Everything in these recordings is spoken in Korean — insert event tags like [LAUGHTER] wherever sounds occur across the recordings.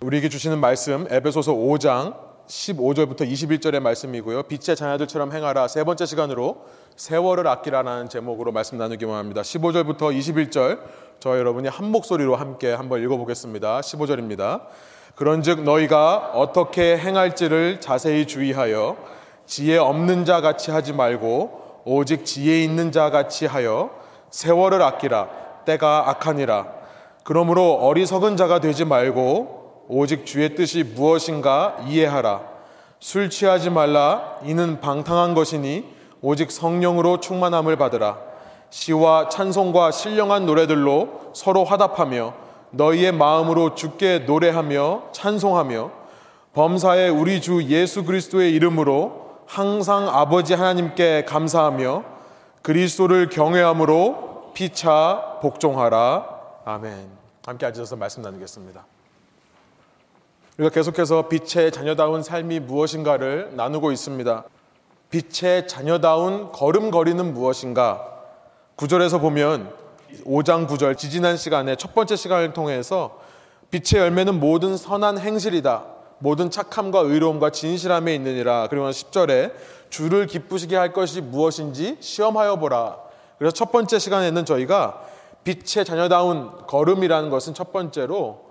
우리에게 주시는 말씀 에베소서 5장 15절부터 21절의 말씀이고요. 빛의 자녀들처럼 행하라. 세 번째 시간으로 세월을 아끼라라는 제목으로 말씀 나누기만 합니다. 15절부터 21절 저 여러분이 한 목소리로 함께 한번 읽어보겠습니다. 15절입니다. 그런즉 너희가 어떻게 행할지를 자세히 주의하여 지혜 없는 자 같이 하지 말고 오직 지혜 있는 자 같이 하여 세월을 아끼라 때가 악하니라 그러므로 어리석은 자가 되지 말고 오직 주의 뜻이 무엇인가 이해하라 술 취하지 말라 이는 방탕한 것이니 오직 성령으로 충만함을 받으라 시와 찬송과 신령한 노래들로 서로 화답하며 너희의 마음으로 주께 노래하며 찬송하며 범사에 우리 주 예수 그리스도의 이름으로 항상 아버지 하나님께 감사하며 그리스도를 경외함으로 피차 복종하라. 아멘. 함께 앉으셔서 말씀 나누겠습니다. 우리가 계속해서 빛의 자녀다운 삶이 무엇인가를 나누고 있습니다. 빛의 자녀다운 걸음걸이는 무엇인가? 구절에서 보면 5장 9절 지지난 시간에 첫 번째 시간을 통해서 빛의 열매는 모든 선한 행실이다. 모든 착함과 의로움과 진실함에 있느니라. 그리고 10절에 주를 기쁘시게 할 것이 무엇인지 시험하여 보라. 그래서 첫 번째 시간에는 저희가 빛의 자녀다운 걸음이라는 것은 첫 번째로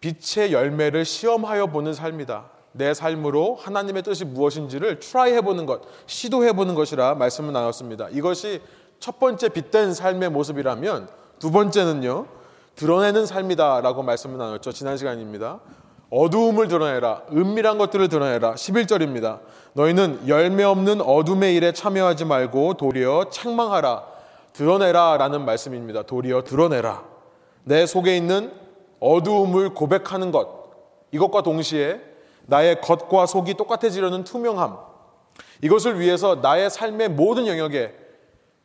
빛의 열매를 시험하여 보는 삶이다. 내 삶으로 하나님의 뜻이 무엇인지를 try 해보는 것, 시도해 보는 것이라 말씀을 나눴습니다. 이것이 첫 번째 빛된 삶의 모습이라면 두 번째는요, 드러내는 삶이다라고 말씀을 나눴죠. 지난 시간입니다. 어두움을 드러내라. 은밀한 것들을 드러내라. 11절입니다. 너희는 열매 없는 어둠의 일에 참여하지 말고 도리어 책망하라. 드러내라. 라는 말씀입니다. 도리어 드러내라. 내 속에 있는 어두움을 고백하는 것. 이것과 동시에 나의 겉과 속이 똑같아지려는 투명함. 이것을 위해서 나의 삶의 모든 영역에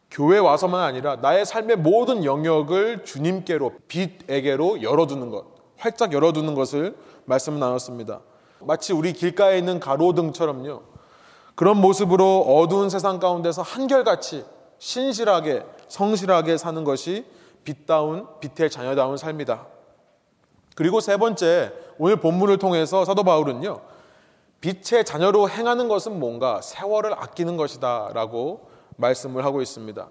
교회 와서만 아니라 나의 삶의 모든 영역을 주님께로 빛에게로 열어두는 것. 활짝 열어두는 것을 말씀 나눴습니다. 마치 우리 길가에 있는 가로등처럼요. 그런 모습으로 어두운 세상 가운데서 한결같이 신실하게 성실하게 사는 것이 빛다운 빛의 자녀다운 삶이다. 그리고 세 번째 오늘 본문을 통해서 사도 바울은요. 빛의 자녀로 행하는 것은 뭔가 세월을 아끼는 것이다 라고 말씀을 하고 있습니다.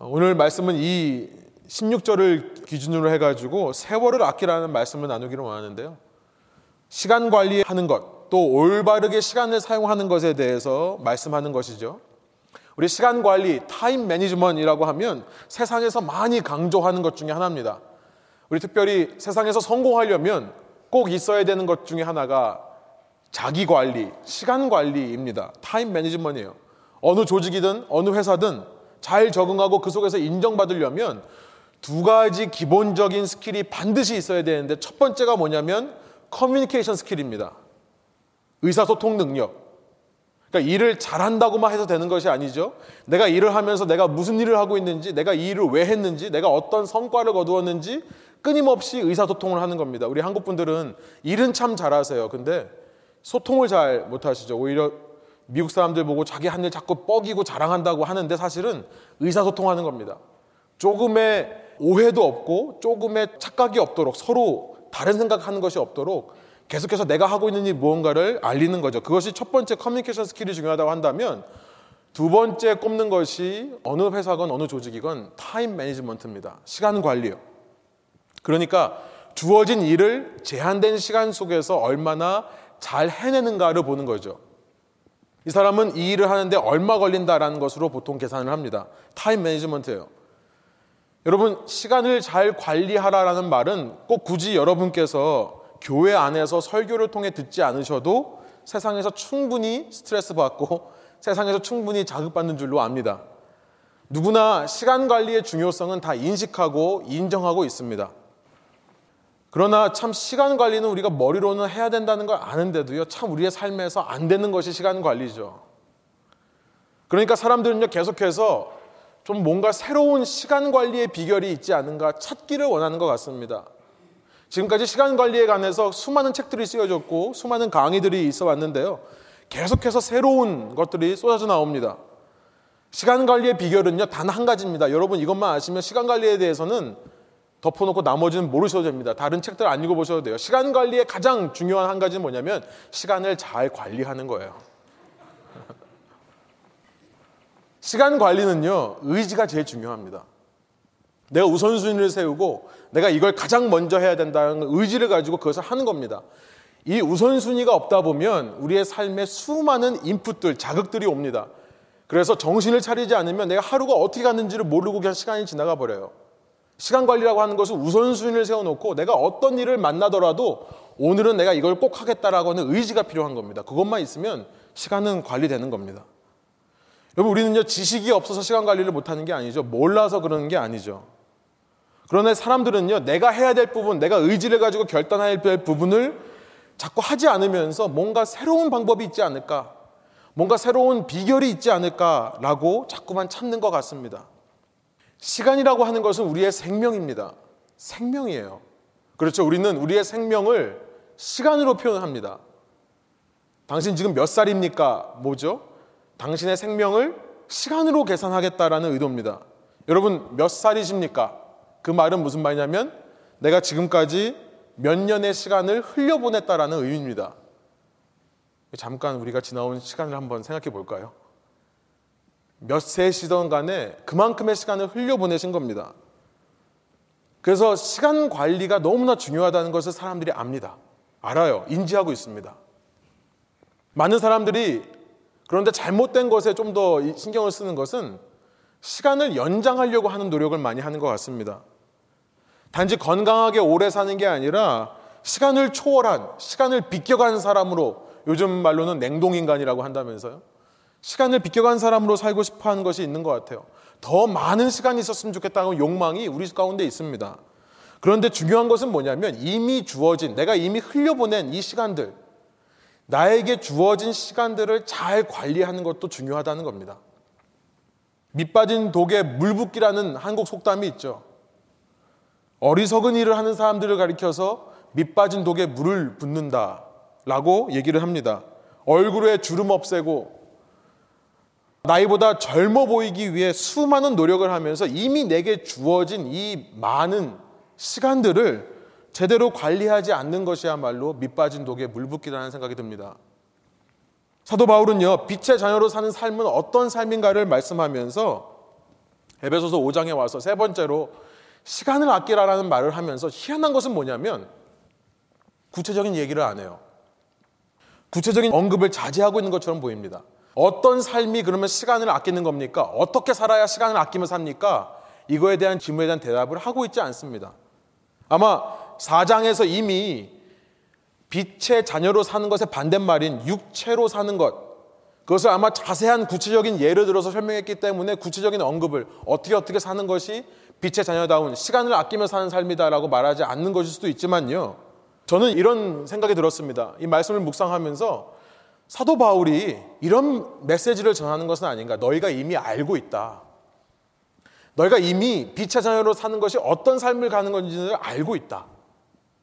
오늘 말씀은 이 16절을 기준으로 해가지고 세월을 아끼라는 말씀을 나누기를 원하는데요. 시간 관리하는 것, 또 올바르게 시간을 사용하는 것에 대해서 말씀하는 것이죠. 우리 시간 관리, time management라고 하면 세상에서 많이 강조하는 것 중에 하나입니다. 우리 특별히 세상에서 성공하려면 꼭 있어야 되는 것 중에 하나가 자기 관리, 시간 관리입니다. time management예요. 어느 조직이든 어느 회사든 잘 적응하고 그 속에서 인정받으려면 두 가지 기본적인 skill이 반드시 있어야 되는데 첫 번째가 뭐냐면 communication skill입니다. 의사소통 능력. 그러니까 일을 잘한다고만 해서 되는 것이 아니죠. 내가 일을 하면서 내가 무슨 일을 하고 있는지, 내가 이 일을 왜 했는지, 내가 어떤 성과를 거두었는지 끊임없이 의사소통을 하는 겁니다. 우리 한국 분들은 일은 참 잘하세요. 근데 소통을 잘 못하시죠. 오히려 미국 사람들 보고 자기 한 일 자꾸 뻐기고 자랑한다고 하는데 사실은 의사소통하는 겁니다. 조금의 오해도 없고 조금의 착각이 없도록 서로 다른 생각하는 것이 없도록 계속해서 내가 하고 있는 일 무언가를 알리는 거죠. 그것이 첫 번째 communication skill이 중요하다고 한다면 두 번째 꼽는 것이 어느 회사건 어느 조직이건 time management입니다. 시간 관리요. 그러니까 주어진 일을 제한된 시간 속에서 얼마나 잘 해내는가를 보는 거죠. 이 사람은 이 일을 하는데 얼마 걸린다라는 것으로 보통 계산을 합니다. 타임 매니지먼트예요. 여러분, 시간을 잘 관리하라라는 말은 꼭 굳이 여러분께서 교회 안에서 설교를 통해 듣지 않으셔도 세상에서 충분히 스트레스 받고 [LAUGHS] 세상에서 충분히 자극받는 줄로 압니다. 누구나 시간 관리의 중요성은 다 인식하고 인정하고 있습니다. 그러나 참 시간 관리는 우리가 머리로는 해야 된다는 걸 아는데도요, 참 우리의 삶에서 안 되는 것이 시간 관리죠. 그러니까 사람들은요, 계속해서 좀 뭔가 새로운 시간 관리의 비결이 있지 않은가 찾기를 원하는 것 같습니다. 지금까지 시간 관리에 관해서 수많은 책들이 쓰여졌고 수많은 강의들이 있어 왔는데요. 계속해서 새로운 것들이 쏟아져 나옵니다. 시간 관리의 비결은요, 단 한 가지입니다. 여러분 이것만 아시면 시간 관리에 대해서는 덮어놓고 나머지는 모르셔도 됩니다. 다른 책들 안 읽어보셔도 돼요. 시간 관리의 가장 중요한 한 가지는 뭐냐면 시간을 잘 관리하는 거예요. [LAUGHS] 시간 관리는요, 의지가 제일 중요합니다. 내가 우선순위를 세우고 내가 이걸 가장 먼저 해야 된다는 의지를 가지고 그것을 하는 겁니다. 이 우선순위가 없다 보면 우리의 삶에 수많은 인풋들, 자극들이 옵니다. 그래서 정신을 차리지 않으면 내가 하루가 어떻게 갔는지를 모르고 그냥 시간이 지나가 버려요. 시간 관리라고 하는 것은 우선순위를 세워놓고 내가 어떤 일을 만나더라도 오늘은 내가 이걸 꼭 하겠다라고 하는 의지가 필요한 겁니다. 그것만 있으면 시간은 관리되는 겁니다. 여러분, 우리는요, 지식이 없어서 시간 관리를 못하는 게 아니죠. 몰라서 그러는 게 아니죠. 그러나 사람들은요, 내가 해야 될 부분, 내가 의지를 가지고 결단해야 될 부분을 자꾸 하지 않으면서 뭔가 새로운 방법이 있지 않을까, 뭔가 새로운 비결이 있지 않을까라고 자꾸만 찾는 것 같습니다. 시간이라고 하는 것은 우리의 생명입니다. 생명이에요. 그렇죠. 우리는 우리의 생명을 시간으로 표현합니다. 당신 지금 몇 살입니까? 뭐죠? 당신의 생명을 시간으로 계산하겠다라는 의도입니다. 여러분 몇 살이십니까? 그 말은 무슨 말이냐면 내가 지금까지 몇 년의 시간을 흘려보냈다라는 의미입니다. 잠깐 우리가 지나온 시간을 한번 생각해 볼까요? 몇 세 시던 간에 그만큼의 시간을 흘려보내신 겁니다. 그래서 시간 관리가 너무나 중요하다는 것을 사람들이 압니다. 알아요. 인지하고 있습니다. 많은 사람들이 그런데 잘못된 것에 좀 더 신경을 쓰는 것은 시간을 연장하려고 하는 노력을 많이 하는 것 같습니다. 단지 건강하게 오래 사는 게 아니라 시간을 초월한, 시간을 비껴간 사람으로 요즘 말로는 냉동인간이라고 한다면서요. 시간을 비껴간 사람으로 살고 싶어 하는 것이 있는 것 같아요. 더 많은 시간이 있었으면 좋겠다는 욕망이 우리 가운데 있습니다. 그런데 중요한 것은 뭐냐면 이미 주어진, 내가 이미 흘려보낸 이 시간들, 나에게 주어진 시간들을 잘 관리하는 것도 중요하다는 겁니다. 밑빠진 독에 물 붓기라는 한국 속담이 있죠. 어리석은 일을 하는 사람들을 가리켜서 밑빠진 독에 물을 붓는다 라고 얘기를 합니다. 얼굴에 주름 없애고 나이보다 젊어 보이기 위해 수많은 노력을 하면서 이미 내게 주어진 이 많은 시간들을 제대로 관리하지 않는 것이야말로 밑빠진 독에 물 붓기라는 생각이 듭니다. 사도 바울은요, 빛의 자녀로 사는 삶은 어떤 삶인가를 말씀하면서 에베소서 5장에 와서 세 번째로 시간을 아끼라라는 말을 하면서 희한한 것은 뭐냐면 구체적인 얘기를 안 해요. 구체적인 언급을 자제하고 있는 것처럼 보입니다. 어떤 삶이 그러면 시간을 아끼는 겁니까? 어떻게 살아야 시간을 아끼며 삽니까? 이거에 대한 질문에 대한 대답을 하고 있지 않습니다. 아마 4장에서 이미 빛의 자녀로 사는 것의 반대말인 육체로 사는 것, 그것을 아마 자세한 구체적인 예를 들어서 설명했기 때문에 구체적인 언급을 어떻게 어떻게 사는 것이 빛의 자녀다운 시간을 아끼며 사는 삶이다라고 말하지 않는 것일 수도 있지만요. 저는 이런 생각이 들었습니다. 이 말씀을 묵상하면서 사도 바울이 이런 메시지를 전하는 것은 아닌가. 너희가 이미 알고 있다. 너희가 이미 빛의 자녀로 사는 것이 어떤 삶을 가는 건지를 알고 있다.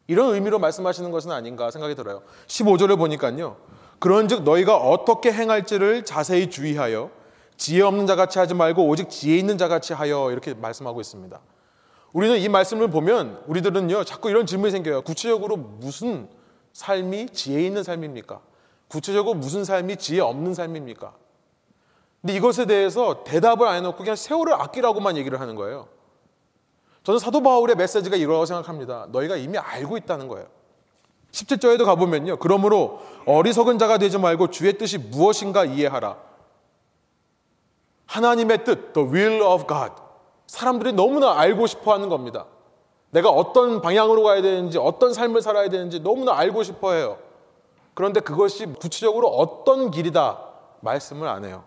이런 의미로 말씀하시는 것은 아닌가 생각이 들어요. 15절을 보니까요. 그런즉 너희가 어떻게 행할지를 자세히 주의하여 지혜 없는 자같이 하지 말고 오직 지혜 있는 자같이 하여 이렇게 말씀하고 있습니다. 우리는 이 말씀을 보면 우리들은요 자꾸 이런 질문이 생겨요. 구체적으로 무슨 삶이 지혜 있는 삶입니까? 구체적으로 무슨 삶이 지혜 없는 삶입니까? 근데 이것에 대해서 대답을 안 해놓고 그냥 세월을 아끼라고만 얘기를 하는 거예요. 저는 사도 바울의 메시지가 이러라고 생각합니다. 너희가 이미 알고 있다는 거예요. 17절에도 가보면요. 그러므로 어리석은 자가 되지 말고 주의 뜻이 무엇인가 이해하라. 하나님의 뜻, the will of God. 사람들이 너무나 알고 싶어 하는 겁니다. 내가 어떤 방향으로 가야 되는지, 어떤 삶을 살아야 되는지 너무나 알고 싶어 해요. 그런데 그것이 구체적으로 어떤 길이다 말씀을 안 해요.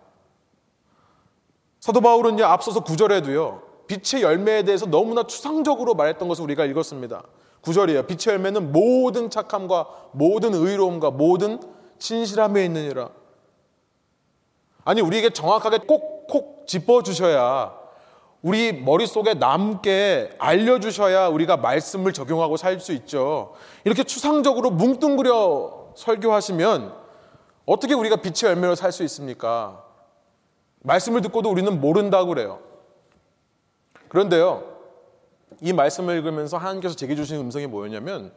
사도 바울은요, 앞서서 구절에도요, 빛의 열매에 대해서 너무나 추상적으로 말했던 것을 우리가 읽었습니다. 구절이에요. 빛의 열매는 모든 착함과 모든 의로움과 모든 진실함에 있느니라. 아니, 우리에게 정확하게 꼭콕 짚어 주셔야 우리 머릿속에 남게 알려 주셔야 우리가 말씀을 적용하고 살 수 있죠. 이렇게 추상적으로 뭉뚱그려 설교하시면 어떻게 우리가 빛의 열매로 살 수 있습니까? 말씀을 듣고도 우리는 모른다고 그래요. 그런데요, 이 말씀을 읽으면서 하나님께서 제게 주신 음성이 뭐였냐면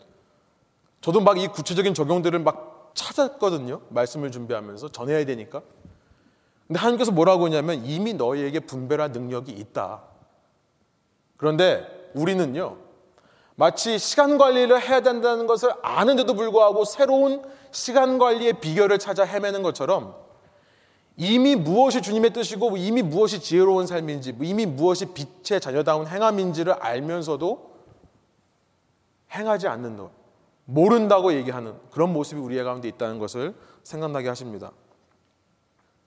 저도 막 이 구체적인 적용들을 막 찾았거든요. 말씀을 준비하면서 전해야 되니까. 근데 하나님께서 뭐라고 하냐면 이미 너희에게 분별할 능력이 있다. 그런데 우리는요. 마치 시간 관리를 해야 된다는 것을 아는데도 불구하고 새로운 시간 관리의 비결을 찾아 헤매는 것처럼 이미 무엇이 주님의 뜻이고 이미 무엇이 지혜로운 삶인지 이미 무엇이 빛의 자녀다운 행함인지를 알면서도 행하지 않는 것, 모른다고 얘기하는 그런 모습이 우리의 가운데 있다는 것을 생각나게 하십니다.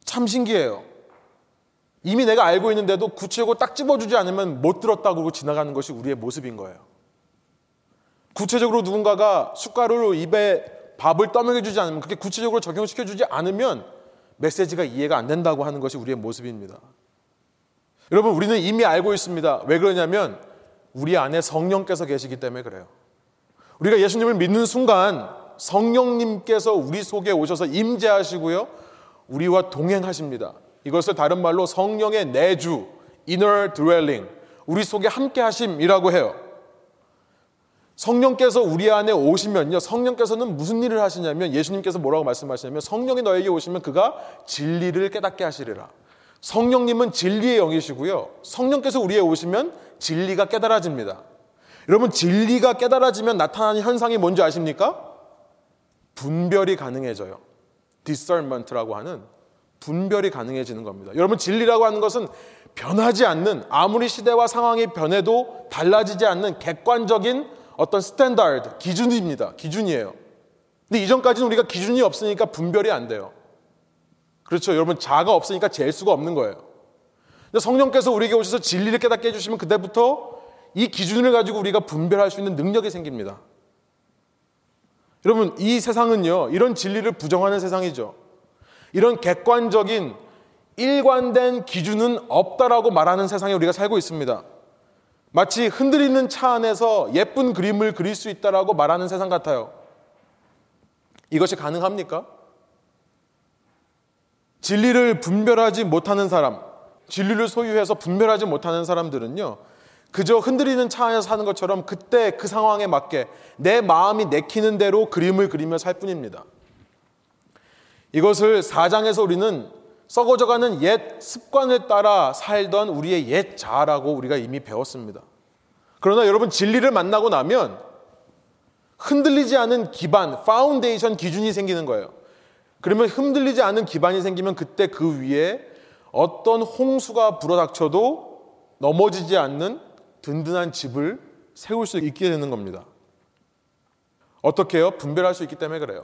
참 신기해요. 이미 내가 알고 있는데도 구체적으로 딱 집어주지 않으면 못 들었다고 지나가는 것이 우리의 모습인 거예요. 구체적으로 누군가가 숟가락으로 입에 밥을 떠먹여주지 않으면 그게 구체적으로 적용시켜주지 않으면 메시지가 이해가 안 된다고 하는 것이 우리의 모습입니다. 여러분, 우리는 이미 알고 있습니다. 왜 그러냐면 우리 안에 성령께서 계시기 때문에 그래요. 우리가 예수님을 믿는 순간 성령님께서 우리 속에 오셔서 임재하시고요. 우리와 동행하십니다. 이것을 다른 말로 성령의 내주, inner dwelling, 우리 속에 함께 하심이라고 해요. 성령께서 우리 안에 오시면요. 성령께서는 무슨 일을 하시냐면 예수님께서 뭐라고 말씀하시냐면 성령이 너에게 오시면 그가 진리를 깨닫게 하시리라. 성령님은 진리의 영이시고요. 성령께서 우리에 오시면 진리가 깨달아집니다. 여러분 진리가 깨달아지면 나타나는 현상이 뭔지 아십니까? 분별이 가능해져요. discernment라고 하는 분별이 가능해지는 겁니다. 여러분 진리라고 하는 것은 변하지 않는 아무리 시대와 상황이 변해도 달라지지 않는 객관적인 어떤 standard, 기준입니다. 기준이에요. 근데 이전까지는 우리가 기준이 없으니까 분별이 안 돼요. 그렇죠. 여러분, 자가 없으니까 잴 수가 없는 거예요. 근데 성령께서 우리에게 오셔서 진리를 깨닫게 해주시면 그때부터 이 기준을 가지고 우리가 분별할 수 있는 능력이 생깁니다. 여러분, 이 세상은요, 이런 진리를 부정하는 세상이죠. 이런 객관적인 일관된 기준은 없다라고 말하는 세상에 우리가 살고 있습니다. 마치 흔들리는 차 안에서 예쁜 그림을 그릴 수 있다라고 말하는 세상 같아요. 이것이 가능합니까? 진리를 분별하지 못하는 사람, 진리를 소유해서 분별하지 못하는 사람들은요, 그저 흔들리는 차 안에서 사는 것처럼 그때 그 상황에 맞게 내 마음이 내키는 대로 그림을 그리며 살 뿐입니다. 이것을 4장에서 우리는 썩어져가는 옛 습관을 따라 살던 우리의 옛 자아라고 우리가 이미 배웠습니다. 그러나 여러분 진리를 만나고 나면 흔들리지 않은 기반, 파운데이션 기준이 생기는 거예요. 그러면 흔들리지 않은 기반이 생기면 그때 그 위에 어떤 홍수가 불어닥쳐도 넘어지지 않는 든든한 집을 세울 수 있게 되는 겁니다. 어떻게 해요? 분별할 수 있기 때문에 그래요.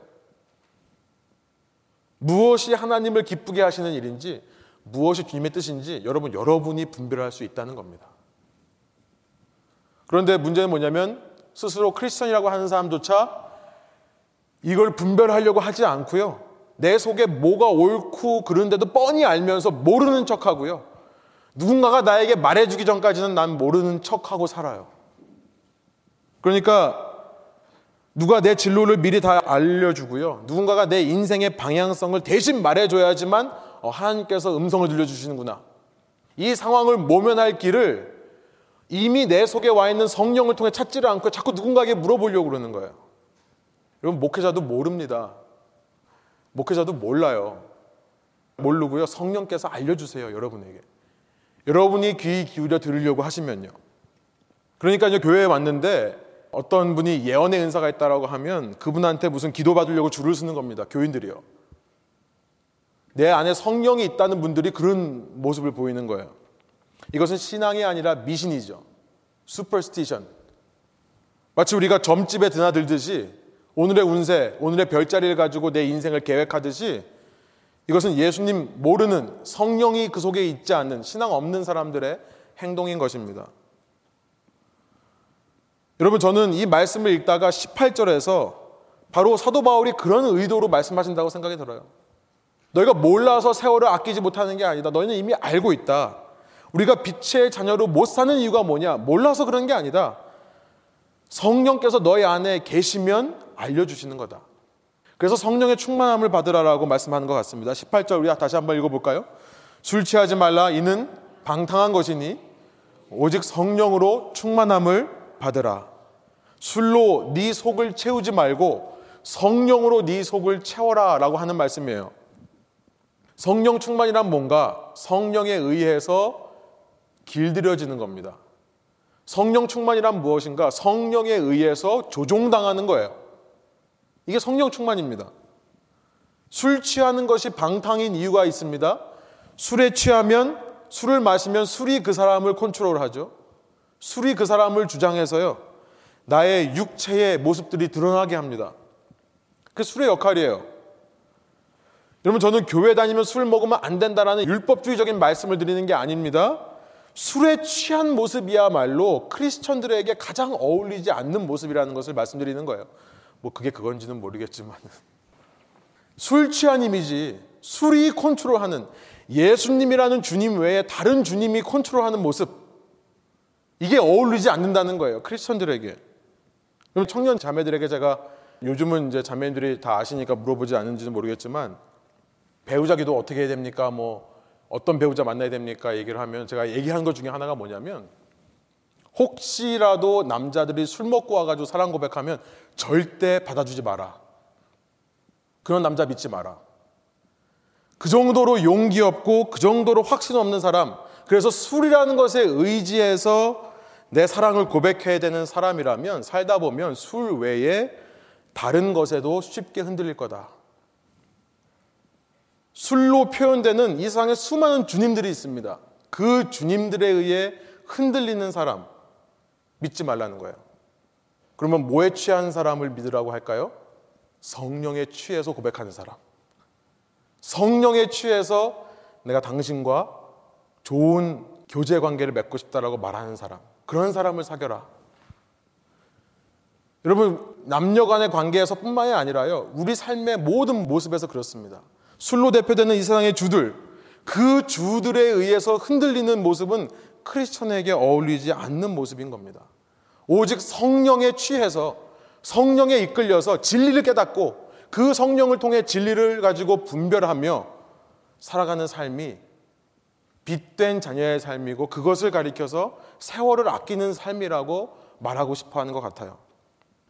무엇이 하나님을 기쁘게 하시는 일인지 무엇이 주님의 뜻인지 여러분 여러분이 분별할 수 있다는 겁니다. 그런데 문제는 뭐냐면 스스로 크리스천이라고 하는 사람조차 이걸 분별하려고 하지 않고요. 내 속에 뭐가 옳고 그런데도 뻔히 알면서 모르는 척하고요. 누군가가 나에게 말해주기 전까지는 난 모르는 척하고 살아요. 그러니까 누가 내 진로를 미리 다 알려주고요. 누군가가 내 인생의 방향성을 대신 말해줘야지만 어, 하나님께서 음성을 들려주시는구나. 이 상황을 모면할 길을 이미 내 속에 와 있는 성령을 통해 찾지를 않고 자꾸 누군가에게 물어보려고 그러는 거예요. 여러분, 목회자도 모릅니다. 목회자도 몰라요. 모르고요. 성령께서 알려주세요, 여러분에게. 여러분이 귀 기울여 들으려고 하시면요. 그러니까 이제 교회에 왔는데 어떤 분이 예언의 은사가 있다라고 하면 그분한테 무슨 기도 받으려고 줄을 서는 겁니다. 교인들이요. 내 안에 성령이 있다는 분들이 그런 모습을 보이는 거예요. 이것은 신앙이 아니라 미신이죠. 슈퍼스티션. 마치 우리가 점집에 드나들듯이 오늘의 운세, 오늘의 별자리를 가지고 내 인생을 계획하듯이 이것은 예수님 모르는 성령이 그 속에 있지 않는 신앙 없는 사람들의 행동인 것입니다. 여러분 저는 이 말씀을 읽다가 18절에서 바로 사도 바울이 그런 의도로 말씀하신다고 생각이 들어요. 너희가 몰라서 세월을 아끼지 못하는 게 아니다. 너희는 이미 알고 있다. 우리가 빛의 자녀로 못 사는 이유가 뭐냐? 몰라서 그런 게 아니다. 성령께서 너희 안에 계시면 알려주시는 거다. 그래서 성령의 충만함을 받으라라고 말씀하는 것 같습니다. 18절 우리 다시 한번 읽어볼까요? 술 취하지 말라 이는 방탕한 것이니 오직 성령으로 충만함을 받으라. 술로 네 속을 채우지 말고 성령으로 네 속을 채워라라고 하는 말씀이에요. 성령 충만이란 뭔가 성령에 의해서 길들여지는 겁니다. 성령 충만이란 무엇인가? 성령에 의해서 조종당하는 거예요. 이게 성령 충만입니다. 술 취하는 것이 방탕인 이유가 있습니다. 술에 취하면 술을 마시면 술이 그 사람을 컨트롤하죠. 술이 그 사람을 주장해서요. 나의 육체의 모습들이 드러나게 합니다. 그 술의 역할이에요. 여러분 저는 교회 다니면 술 먹으면 안 된다라는 율법주의적인 말씀을 드리는 게 아닙니다. 술에 취한 모습이야말로 크리스천들에게 가장 어울리지 않는 모습이라는 것을 말씀드리는 거예요. 뭐 그게 그건지는 모르겠지만 술 취한 이미지, 술이 컨트롤하는 예수님이라는 주님 외에 다른 주님이 컨트롤하는 모습 이게 어울리지 않는다는 거예요. 크리스천들에게. 그럼 청년 자매들에게 제가 요즘은 이제 자매들이 다 아시니까 물어보지 않는지는 모르겠지만 배우자 기도 어떻게 해야 됩니까? 뭐 어떤 배우자 만나야 됩니까? 얘기를 하면 제가 얘기하는 것 중에 하나가 뭐냐면 혹시라도 남자들이 술 먹고 와가지고 사랑 고백하면 절대 받아주지 마라. 그런 남자 믿지 마라. 그 정도로 용기 없고 그 정도로 확신 없는 사람, 그래서 술이라는 것에 의지해서 내 사랑을 고백해야 되는 사람이라면 살다 보면 술 외에 다른 것에도 쉽게 흔들릴 거다. 술로 표현되는 이 세상에 수많은 주님들이 있습니다. 그 주님들에 의해 흔들리는 사람 믿지 말라는 거예요. 그러면 뭐에 취한 사람을 믿으라고 할까요? 성령에 취해서 고백하는 사람. 성령에 취해서 내가 당신과 좋은 교제 관계를 맺고 싶다라고 말하는 사람. 그런 사람을 사겨라. 여러분, 남녀 간의 관계에서 뿐만이 아니라요. 우리 삶의 모든 모습에서 그렇습니다. 술로 대표되는 이 세상의 주들, 그 주들에 의해서 흔들리는 모습은 크리스천에게 어울리지 않는 모습인 겁니다. 오직 성령에 취해서 성령에 이끌려서 진리를 깨닫고 그 성령을 통해 진리를 가지고 분별하며 살아가는 삶이 빛된 자녀의 삶이고 그것을 가리켜서 세월을 아끼는 삶이라고 말하고 싶어 하는 것 같아요.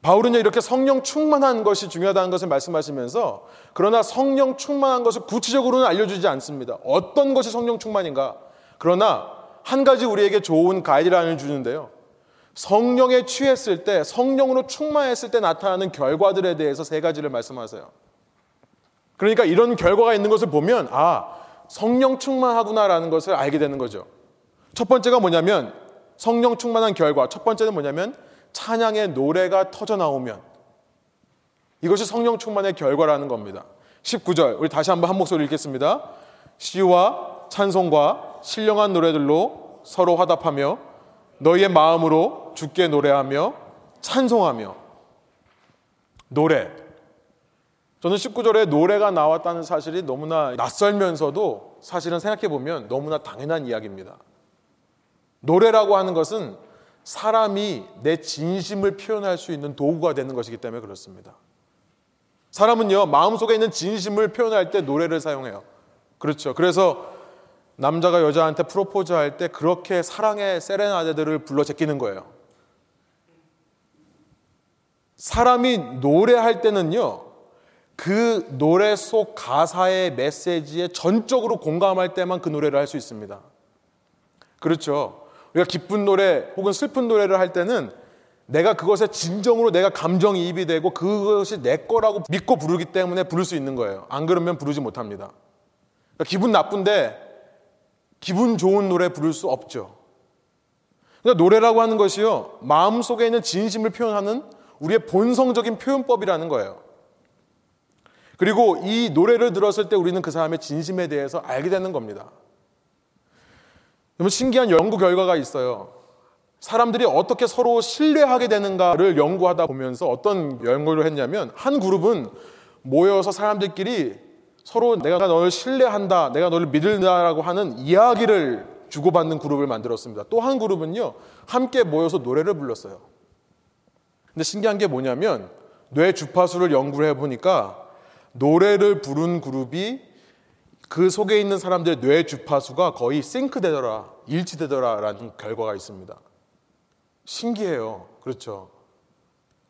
바울은요, 이렇게 성령 충만한 것이 중요하다는 것을 말씀하시면서 그러나 성령 충만한 것을 구체적으로는 알려주지 않습니다. 어떤 것이 성령 충만인가? 그러나 한 가지 우리에게 좋은 가이드라인을 주는데요. 성령에 취했을 때, 성령으로 충만했을 때 나타나는 결과들에 대해서 세 가지를 말씀하세요. 그러니까 이런 결과가 있는 것을 보면, 아, 성령 충만하구나라는 것을 알게 되는 거죠. 첫 번째가 뭐냐면, 성령 충만한 결과. 첫 번째는 뭐냐면, 찬양의 노래가 터져 나오면 이것이 성령 충만의 결과라는 겁니다. 19절 우리 다시 한번 한 목소리 읽겠습니다. 시와 찬송과 신령한 노래들로 서로 화답하며 너희의 마음으로 주께 노래하며 찬송하며 노래 저는 19절에 노래가 나왔다는 사실이 너무나 낯설면서도 사실은 생각해 보면 너무나 당연한 이야기입니다. 노래라고 하는 것은 사람이 내 진심을 표현할 수 있는 도구가 되는 것이기 때문에 그렇습니다. 사람은요, 마음속에 있는 진심을 표현할 때 노래를 사용해요. 그렇죠. 그래서 남자가 여자한테 프로포즈 할 때 그렇게 사랑의 세레나데들을 불러 제끼는 거예요. 사람이 노래할 때는요, 그 노래 속 가사의 메시지에 전적으로 공감할 때만 그 노래를 할 수 있습니다. 그렇죠. 우리가 기쁜 노래 혹은 슬픈 노래를 할 때는 내가 그것에 진정으로 내가 감정이입이 되고 그것이 내 거라고 믿고 부르기 때문에 부를 수 있는 거예요. 안 그러면 부르지 못합니다. 그러니까 기분 나쁜데 기분 좋은 노래 부를 수 없죠. 그러니까 노래라고 하는 것이요. 마음속에 있는 진심을 표현하는 우리의 본성적인 표현법이라는 거예요. 그리고 이 노래를 들었을 때 우리는 그 사람의 진심에 대해서 알게 되는 겁니다. 너무 신기한 연구 결과가 있어요. 사람들이 어떻게 서로 신뢰하게 되는가를 연구하다 보면서 어떤 연구를 했냐면 한 그룹은 모여서 사람들끼리 서로 내가 너를 신뢰한다, 내가 너를 믿는다라고 하는 이야기를 주고받는 그룹을 만들었습니다. 또 한 그룹은요, 함께 모여서 노래를 불렀어요. 근데 신기한 게 뭐냐면 뇌 주파수를 연구를 해보니까 노래를 부른 그룹이 그 속에 있는 사람들의 뇌 주파수가 거의 싱크되더라, 일치되더라라는 결과가 있습니다. 신기해요. 그렇죠.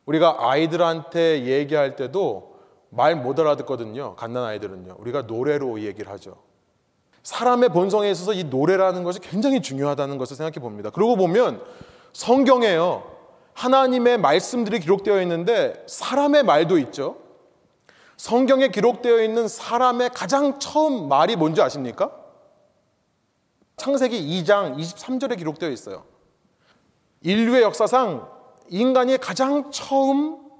우리가 아이들한테 얘기할 때도 말 못 알아듣거든요. 갓난 아이들은요. 우리가 노래로 얘기를 하죠. 사람의 본성에 있어서 이 노래라는 것이 굉장히 중요하다는 것을 생각해 봅니다. 그러고 보면 성경에요. 하나님의 말씀들이 기록되어 있는데 사람의 말도 있죠. 성경에 기록되어 있는 사람의 가장 처음 말이 뭔지 아십니까? 창세기 2장 23절에 기록되어 있어요. 인류의 역사상 인간이 가장 처음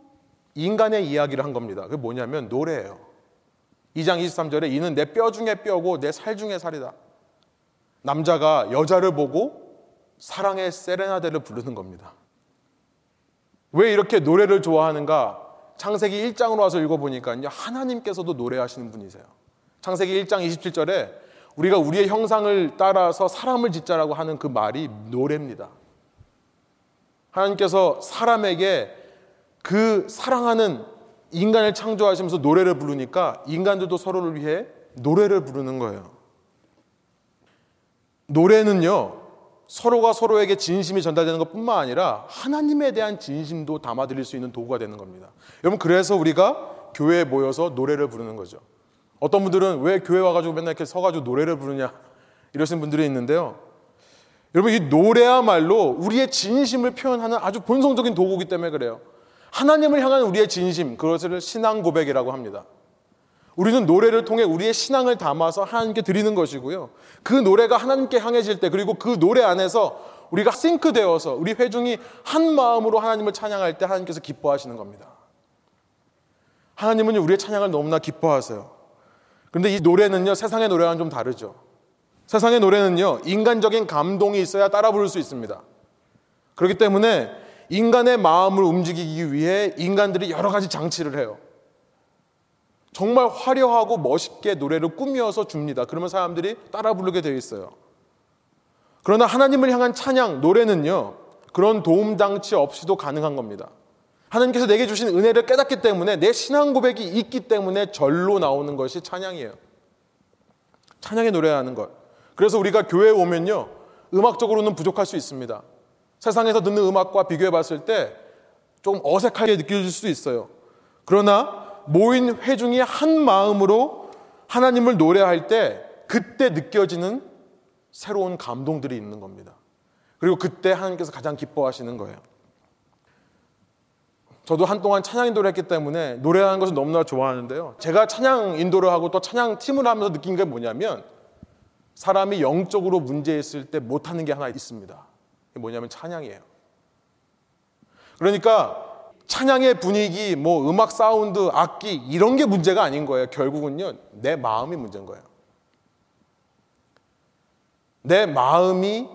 인간의 이야기를 한 겁니다. 그게 뭐냐면 노래예요. 2장 23절에 이는 내 뼈 중에 뼈고 내 살 중에 살이다. 남자가 여자를 보고 사랑의 세레나데를 부르는 겁니다. 왜 이렇게 노래를 좋아하는가? 창세기 1장으로 와서 읽어보니까 하나님께서도 노래하시는 분이세요. 창세기 1장 27절에 우리가 우리의 형상을 따라서 사람을 짓자라고 하는 그 말이 노래입니다. 하나님께서 사람에게 그 사랑하는 인간을 창조하시면서 노래를 부르니까 인간들도 서로를 위해 노래를 부르는 거예요. 노래는요, 서로가 서로에게 진심이 전달되는 것 뿐만 아니라 하나님에 대한 진심도 담아드릴 수 있는 도구가 되는 겁니다. 여러분, 그래서 우리가 교회에 모여서 노래를 부르는 거죠. 어떤 분들은 왜 교회 와가지고 맨날 이렇게 서가지고 노래를 부르냐 이러시는 분들이 있는데요. 여러분, 이 노래야말로 우리의 진심을 표현하는 아주 본성적인 도구이기 때문에 그래요. 하나님을 향한 우리의 진심, 그것을 신앙 고백이라고 합니다. 우리는 노래를 통해 우리의 신앙을 담아서 하나님께 드리는 것이고요. 그 노래가 하나님께 향해질 때 그리고 그 노래 안에서 우리가 싱크되어서 우리 회중이 한 마음으로 하나님을 찬양할 때 하나님께서 기뻐하시는 겁니다. 하나님은 우리의 찬양을 너무나 기뻐하세요. 그런데 이 노래는요, 세상의 노래와는 좀 다르죠. 세상의 노래는요, 인간적인 감동이 있어야 따라 부를 수 있습니다. 그렇기 때문에 인간의 마음을 움직이기 위해 인간들이 여러 가지 장치를 해요. 정말 화려하고 멋있게 노래를 꾸며서 줍니다. 그러면 사람들이 따라 부르게 되어 있어요. 그러나 하나님을 향한 찬양, 노래는요, 그런 도움 장치 없이도 가능한 겁니다. 하나님께서 내게 주신 은혜를 깨닫기 때문에 내 신앙 고백이 있기 때문에 절로 나오는 것이 찬양이에요. 찬양의 노래라는 것. 그래서 우리가 교회에 오면요, 음악적으로는 부족할 수 있습니다. 세상에서 듣는 음악과 비교해 봤을 때 좀 어색하게 느껴질 수 있어요. 그러나 모인 회중이 한 마음으로 하나님을 노래할 때 그때 느껴지는 새로운 감동들이 있는 겁니다. 그리고 그때 하나님께서 가장 기뻐하시는 거예요. 저도 한동안 찬양 인도를 했기 때문에 노래하는 것을 너무나 좋아하는데요. 제가 찬양 인도를 하고 또 찬양 팀을 하면서 느낀 게 뭐냐면 사람이 영적으로 문제 있을 때 못하는 게 하나 있습니다. 뭐냐면 찬양이에요. 그러니까 찬양의 분위기, 뭐 음악 사운드, 악기 이런 게 문제가 아닌 거예요. 결국은요. 내 마음이 문제인 거예요. 내 마음이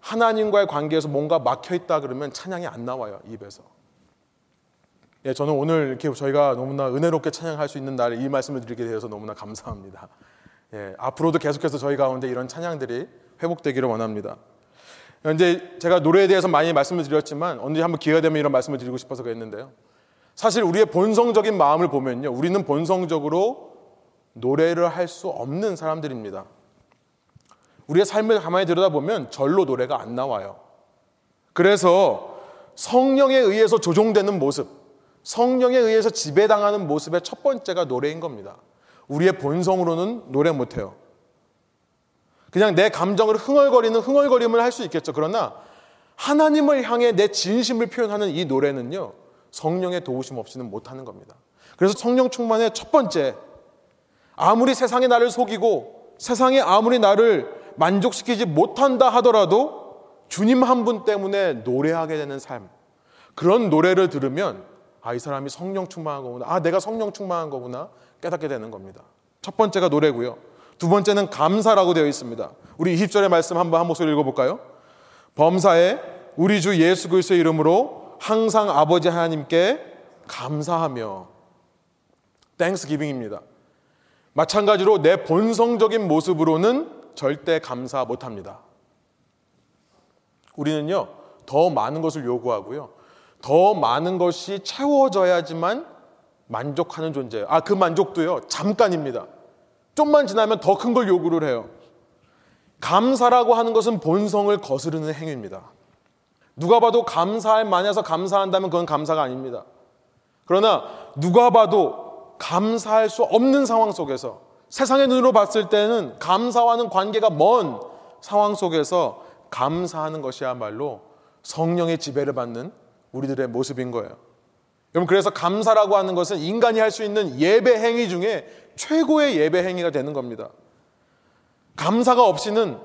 하나님과의 관계에서 뭔가 막혀 있다 그러면 찬양이 안 나와요. 입에서. 예, 저는 오늘 이렇게 저희가 너무나 은혜롭게 찬양할 수 있는 날에 이 말씀을 드리게 되어서 너무나 감사합니다. 예, 앞으로도 계속해서 저희 가운데 이런 찬양들이 회복되기를 원합니다. 이제 제가 노래에 대해서 많이 말씀을 드렸지만 언제 한번 기회가 되면 이런 말씀을 드리고 싶어서 그랬는데요. 사실 우리의 본성적인 마음을 보면요. 우리는 본성적으로 노래를 할 수 없는 사람들입니다. 우리의 삶을 가만히 들여다보면 절로 노래가 안 나와요. 그래서 성령에 의해서 조종되는 모습, 성령에 의해서 지배당하는 모습의 첫 번째가 노래인 겁니다. 우리의 본성으로는 노래 못해요. 그냥 내 감정을 흥얼거리는 흥얼거림을 할 수 있겠죠. 그러나 하나님을 향해 내 진심을 표현하는 이 노래는요, 성령의 도우심 없이는 못하는 겁니다. 그래서 성령 충만의 첫 번째, 아무리 세상이 나를 속이고 세상이 아무리 나를 만족시키지 못한다 하더라도 주님 한 분 때문에 노래하게 되는 삶. 그런 노래를 들으면 아, 이 사람이 성령 충만한 거구나. 아, 내가 성령 충만한 거구나. 깨닫게 되는 겁니다. 첫 번째가 노래고요. 두 번째는 감사라고 되어 있습니다. 우리 20절의 말씀 한번 한 목소리 읽어볼까요? 범사에 우리 주 예수 그리스도의 이름으로 항상 아버지 하나님께 감사하며 thanksgiving입니다. 마찬가지로 내 본성적인 모습으로는 절대 감사 못합니다. 우리는요 더 많은 것을 요구하고요 더 많은 것이 채워져야지만 만족하는 존재예요. 아 그 만족도요 잠깐입니다. 좀만 지나면 더 큰 걸 요구를 해요. 감사라고 하는 것은 본성을 거스르는 행위입니다. 누가 봐도 감사할 만해서 감사한다면 그건 감사가 아닙니다. 그러나 누가 봐도 감사할 수 없는 상황 속에서 세상의 눈으로 봤을 때는 감사와는 관계가 먼 상황 속에서 감사하는 것이야말로 성령의 지배를 받는 우리들의 모습인 거예요. 여러분 그래서 감사라고 하는 것은 인간이 할 수 있는 예배 행위 중에 최고의 예배 행위가 되는 겁니다. 감사가 없이는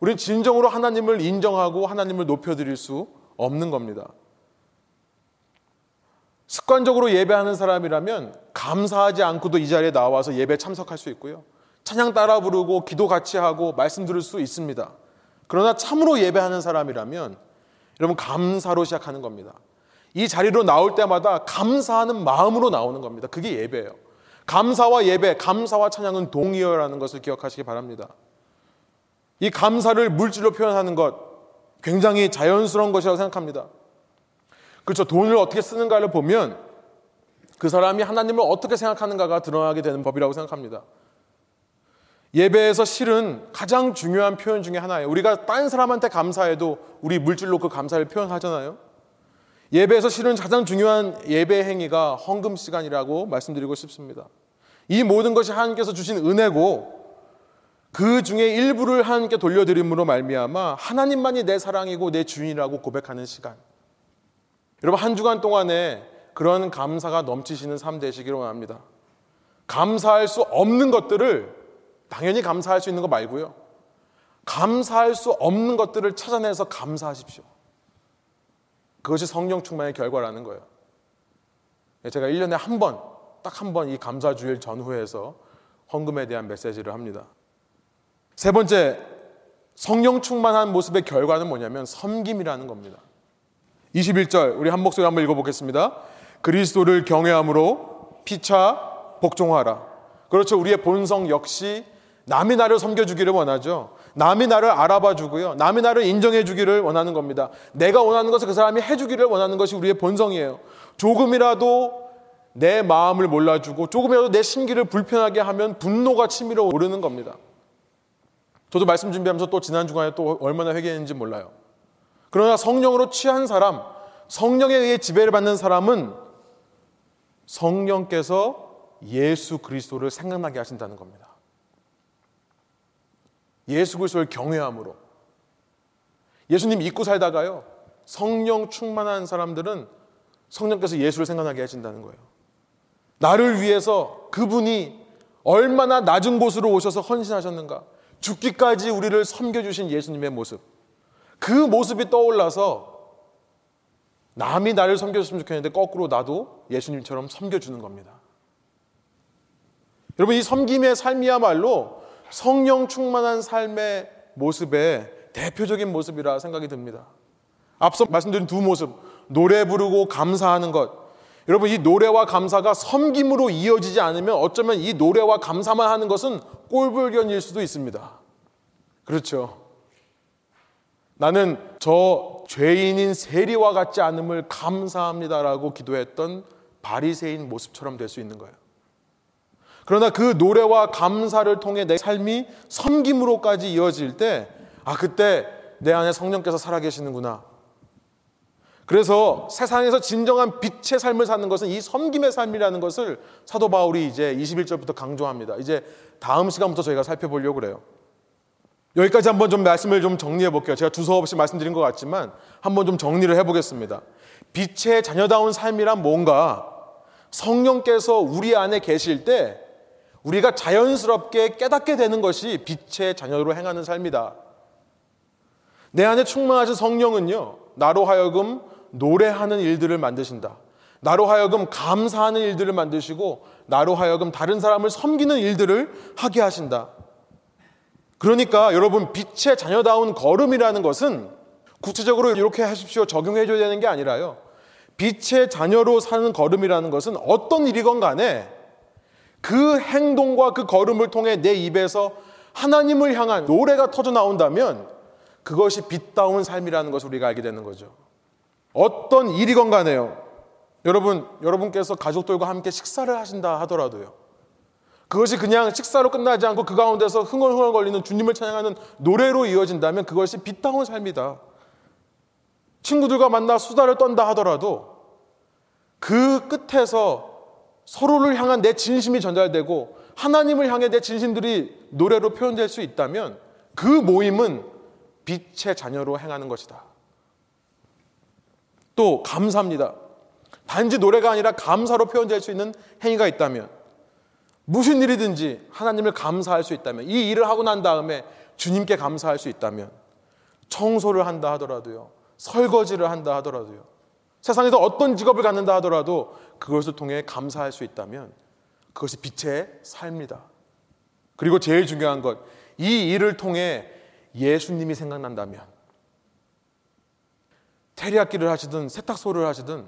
우리는 진정으로 하나님을 인정하고 하나님을 높여드릴 수 없는 겁니다. 습관적으로 예배하는 사람이라면 감사하지 않고도 이 자리에 나와서 예배 참석할 수 있고요. 찬양 따라 부르고 기도 같이 하고 말씀 들을 수 있습니다. 그러나 참으로 예배하는 사람이라면 여러분 감사로 시작하는 겁니다. 이 자리로 나올 때마다 감사하는 마음으로 나오는 겁니다. 그게 예배예요. 감사와 예배, 감사와 찬양은 동의어라는 것을 기억하시기 바랍니다. 이 감사를 물질로 표현하는 것 굉장히 자연스러운 것이라고 생각합니다. 그렇죠. 돈을 어떻게 쓰는가를 보면 그 사람이 하나님을 어떻게 생각하는가가 드러나게 되는 법이라고 생각합니다. 예배에서 실은 가장 중요한 표현 중에 하나예요. 우리가 딴 사람한테 감사해도 우리 물질로 그 감사를 표현하잖아요. 예배에서 실은 가장 중요한 예배 행위가 헌금 시간이라고 말씀드리고 싶습니다. 이 모든 것이 하나님께서 주신 은혜고 그 중에 일부를 하나님께 돌려드림으로 말미암아 하나님만이 내 사랑이고 내 주인이라고 고백하는 시간. 여러분 한 주간 동안에 그런 감사가 넘치시는 삶 되시기를 원합니다. 감사할 수 없는 것들을 당연히 감사할 수 있는 거 말고요. 감사할 수 없는 것들을 찾아내서 감사하십시오. 그것이 성령 충만의 결과라는 거예요. 제가 1년에 한 번, 딱 한 번 이 감사주일 전후에서 헌금에 대한 메시지를 합니다. 세 번째, 성령 충만한 모습의 결과는 뭐냐면 섬김이라는 겁니다. 21절, 우리 한 목소리 한번 읽어보겠습니다. 그리스도를 경외함으로 피차 복종하라. 그렇죠. 우리의 본성 역시 남이 나를 섬겨주기를 원하죠. 남이 나를 알아봐 주고요. 남이 나를 인정해 주기를 원하는 겁니다. 내가 원하는 것을 그 사람이 해 주기를 원하는 것이 우리의 본성이에요. 조금이라도 내 마음을 몰라주고 조금이라도 내 심기를 불편하게 하면 분노가 치밀어 오르는 겁니다. 저도 말씀 준비하면서 또 지난 주간에 또 얼마나 회개했는지 몰라요. 그러나 성령으로 취한 사람, 성령에 의해 지배를 받는 사람은 성령께서 예수 그리스도를 생각나게 하신다는 겁니다. 예수 그리스도를 경외함으로 예수님 믿고 살다가요. 성령 충만한 사람들은 성령께서 예수를 생각나게 하신다는 거예요. 나를 위해서 그분이 얼마나 낮은 곳으로 오셔서 헌신하셨는가. 죽기까지 우리를 섬겨주신 예수님의 모습. 그 모습이 떠올라서 남이 나를 섬겨줬으면 좋겠는데 거꾸로 나도 예수님처럼 섬겨주는 겁니다. 여러분, 이 섬김의 삶이야말로 성령 충만한 삶의 모습의 대표적인 모습이라 생각이 듭니다. 앞서 말씀드린 두 모습, 노래 부르고 감사하는 것. 여러분, 이 노래와 감사가 섬김으로 이어지지 않으면 어쩌면 이 노래와 감사만 하는 것은 꼴불견일 수도 있습니다. 그렇죠. 나는 저 죄인인 세리와 같지 않음을 감사합니다라고 기도했던 바리새인 모습처럼 될 수 있는 거예요. 그러나 그 노래와 감사를 통해 내 삶이 섬김으로까지 이어질 때, 아, 그때 내 안에 성령께서 살아계시는구나. 그래서 세상에서 진정한 빛의 삶을 사는 것은 이 섬김의 삶이라는 것을 사도 바울이 이제 21절부터 강조합니다. 이제 다음 시간부터 저희가 살펴보려고 그래요. 여기까지 한번 좀 말씀을 좀 정리해 볼게요. 제가 두서 없이 말씀드린 것 같지만 한번 좀 정리를 해 보겠습니다. 빛의 자녀다운 삶이란 뭔가 성령께서 우리 안에 계실 때 우리가 자연스럽게 깨닫게 되는 것이 빛의 자녀로 행하는 삶이다. 내 안에 충만하신 성령은요, 나로 하여금 노래하는 일들을 만드신다. 나로 하여금 감사하는 일들을 만드시고, 나로 하여금 다른 사람을 섬기는 일들을 하게 하신다. 그러니까 여러분, 빛의 자녀다운 걸음이라는 것은 구체적으로 이렇게 하십시오. 적용해줘야 되는 게 아니라요. 빛의 자녀로 사는 걸음이라는 것은 어떤 일이건 간에 그 행동과 그 걸음을 통해 내 입에서 하나님을 향한 노래가 터져 나온다면 그것이 빛다운 삶이라는 것을 우리가 알게 되는 거죠. 어떤 일이건 간에요. 여러분, 여러분께서 가족들과 함께 식사를 하신다 하더라도요. 그것이 그냥 식사로 끝나지 않고 그 가운데서 흥얼흥얼거리는 주님을 찬양하는 노래로 이어진다면 그것이 빛다운 삶이다. 친구들과 만나 수다를 떤다 하더라도 그 끝에서 서로를 향한 내 진심이 전달되고 하나님을 향해 내 진심들이 노래로 표현될 수 있다면 그 모임은 빛의 자녀로 행하는 것이다. 또 감사합니다. 단지 노래가 아니라 감사로 표현될 수 있는 행위가 있다면 무슨 일이든지 하나님을 감사할 수 있다면 이 일을 하고 난 다음에 주님께 감사할 수 있다면 청소를 한다 하더라도요. 설거지를 한다 하더라도요. 세상에서 어떤 직업을 갖는다 하더라도 그것을 통해 감사할 수 있다면 그것이 빛의 삶이다. 그리고 제일 중요한 것, 이 일을 통해 예수님이 생각난다면 테리야끼를 하시든 세탁소를 하시든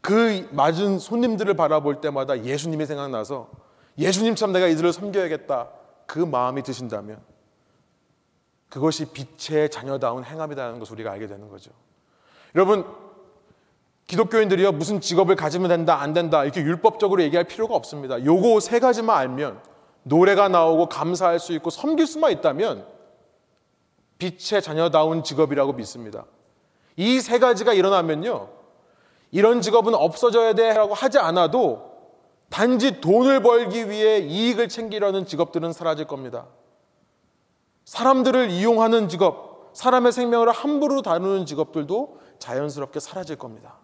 그 맞은 손님들을 바라볼 때마다 예수님이 생각나서 예수님처럼 내가 이들을 섬겨야겠다. 그 마음이 드신다면 그것이 빛의 자녀다운 행함이라는 것을 우리가 알게 되는 거죠. 여러분, 기독교인들이요, 무슨 직업을 가지면 된다, 안 된다, 이렇게 율법적으로 얘기할 필요가 없습니다. 요거 세 가지만 알면 노래가 나오고 감사할 수 있고 섬길 수만 있다면 빛의 자녀다운 직업이라고 믿습니다. 이 세 가지가 일어나면요, 이런 직업은 없어져야 돼라고 하지 않아도 단지 돈을 벌기 위해 이익을 챙기려는 직업들은 사라질 겁니다. 사람들을 이용하는 직업, 사람의 생명을 함부로 다루는 직업들도 자연스럽게 사라질 겁니다.